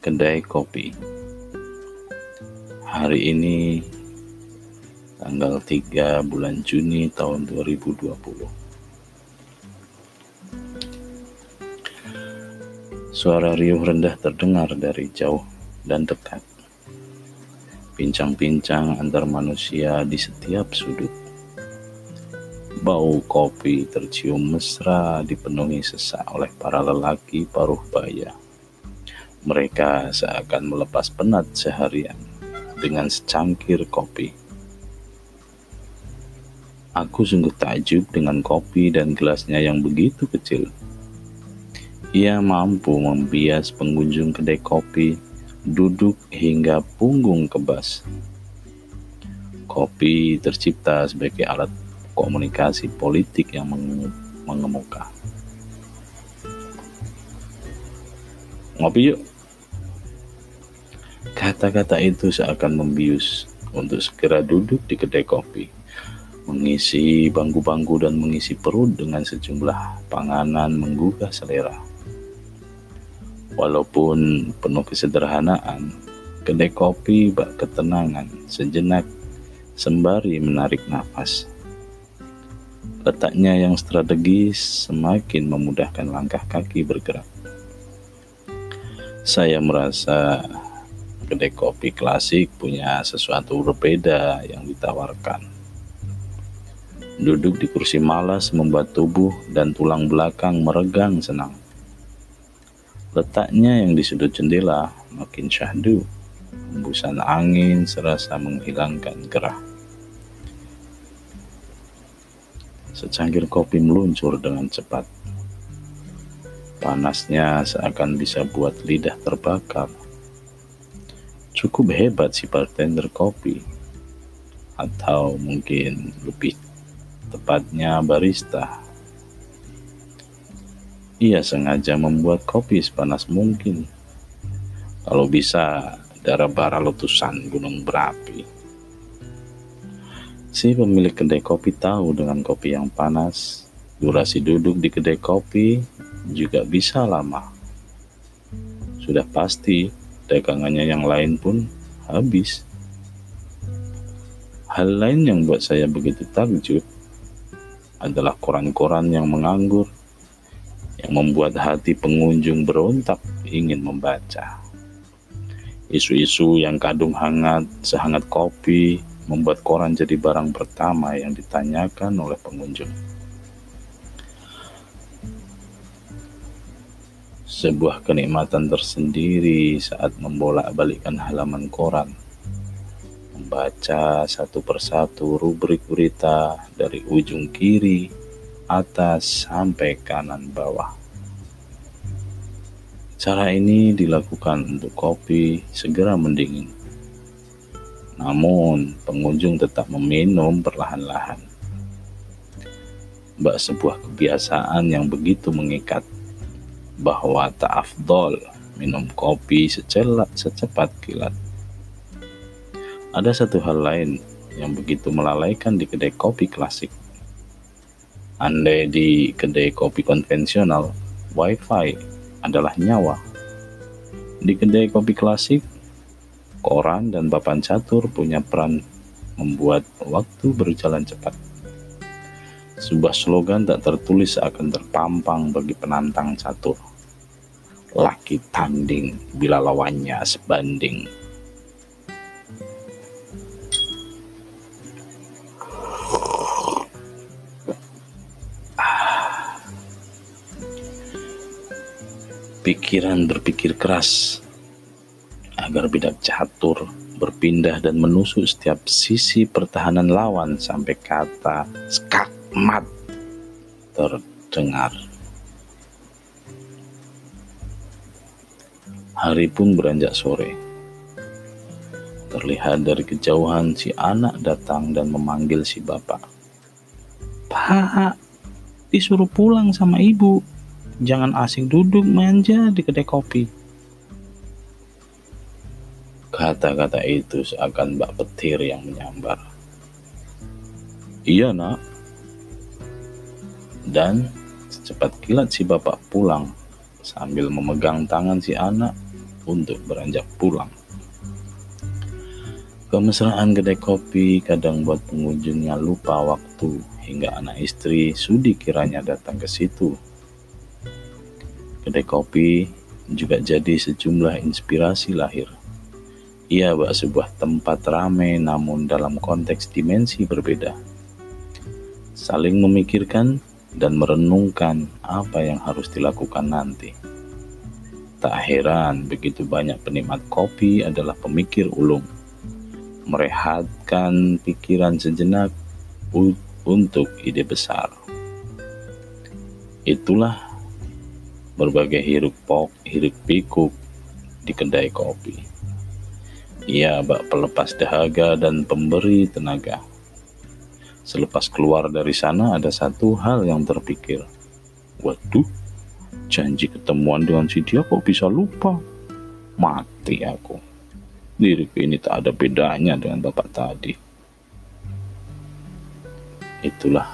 kedai kopi. Hari ini tanggal 3 bulan Juni tahun 2020. Suara riuh rendah terdengar dari jauh dan dekat. Bincang-bincang antar manusia di setiap sudut. Bau kopi tercium mesra dipenuhi sesak oleh para lelaki paruh baya mereka seakan melepas penat seharian dengan secangkir kopi. Aku sungguh takjub dengan kopi dan gelasnya yang begitu kecil. Ia mampu membias pengunjung kedai kopi duduk hingga punggung kebas. Kopi tercipta sebagai alat komunikasi politik yang mengemuka. Ngopi yuk. Kata-kata itu seakan membius untuk segera duduk di kedai kopi, mengisi bangku-bangku dan mengisi perut dengan sejumlah panganan menggugah selera. Walaupun penuh kesederhanaan, kedai kopi bak ketenangan sejenak sembari menarik nafas. Letaknya yang strategis semakin memudahkan langkah kaki bergerak. Saya merasa kedai kopi klasik punya sesuatu berbeda yang ditawarkan. Duduk di kursi malas membuat tubuh dan tulang belakang meregang senang. Letaknya yang di sudut jendela makin syahdu. Hembusan angin serasa menghilangkan gerah. Secangkir kopi meluncur dengan cepat. Panasnya seakan bisa buat lidah terbakar cukup hebat si bartender kopi atau mungkin lebih tepatnya barista. Ia sengaja membuat kopi sepanas mungkin. Kalau bisa darah bara letusan gunung berapi. Si pemilik kedai kopi tahu dengan kopi yang panas, durasi duduk di kedai kopi juga bisa lama. Sudah pasti dagangannya yang lain pun habis. Hal lain yang buat saya begitu takjub adalah koran-koran yang menganggur, yang membuat hati pengunjung berontak ingin membaca. Isu-isu yang kadung hangat, sehangat kopi, membuat koran jadi barang pertama yang ditanyakan oleh pengunjung. Sebuah kenikmatan tersendiri saat membolak-balikkan halaman koran, membaca satu persatu rubrik berita dari ujung kiri, atas, sampai kanan bawah. Cara ini dilakukan untuk kopi segera mendingin. Namun, pengunjung tetap meminum perlahan-lahan. Mbak sebuah kebiasaan yang begitu mengikat bahwa tak afdol minum kopi secelak secepat kilat. Ada satu hal lain yang begitu melalaikan di kedai kopi klasik. Andai di kedai kopi konvensional, wifi adalah nyawa. Di kedai kopi klasik, koran dan papan catur punya peran membuat waktu berjalan cepat. Sebuah slogan tak tertulis akan terpampang bagi penantang catur laki tanding bila lawannya sebanding. Pikiran berpikir keras agar bidak catur berpindah dan menusuk setiap sisi pertahanan lawan sampai kata skakmat terdengar. Hari pun beranjak sore. Terlihat dari kejauhan si anak datang dan memanggil si bapak. Pak, disuruh pulang sama ibu. Jangan asing duduk manja di kedai kopi. Kata-kata itu seakan bak petir yang menyambar. Iya nak. Dan secepat kilat si bapak pulang sambil memegang tangan si anak untuk beranjak pulang. Kemesraan kedai kopi kadang buat pengunjungnya lupa waktu hingga anak istri sudi kiranya datang ke situ. Kedai kopi juga jadi sejumlah inspirasi lahir. Ia bak sebuah tempat ramai namun dalam konteks dimensi berbeda. Saling memikirkan dan merenungkan apa yang harus dilakukan nanti. Tak heran begitu banyak penikmat kopi adalah pemikir ulung merehatkan pikiran sejenak untuk ide besar. Itulah berbagai hiruk pok, hiruk pikuk di kedai kopi. Ia bak pelepas dahaga dan pemberi tenaga. Selepas keluar dari sana ada satu hal yang terpikir. Waduh, janji ketemuan dengan si dia kok bisa lupa? Mati aku diriku ini tak ada bedanya dengan bapak tadi. Itulah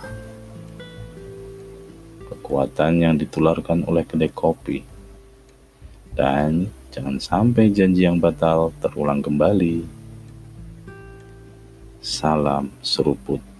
kekuatan yang ditularkan oleh kedai kopi. Dan jangan sampai janji yang batal terulang kembali. Salam seruput.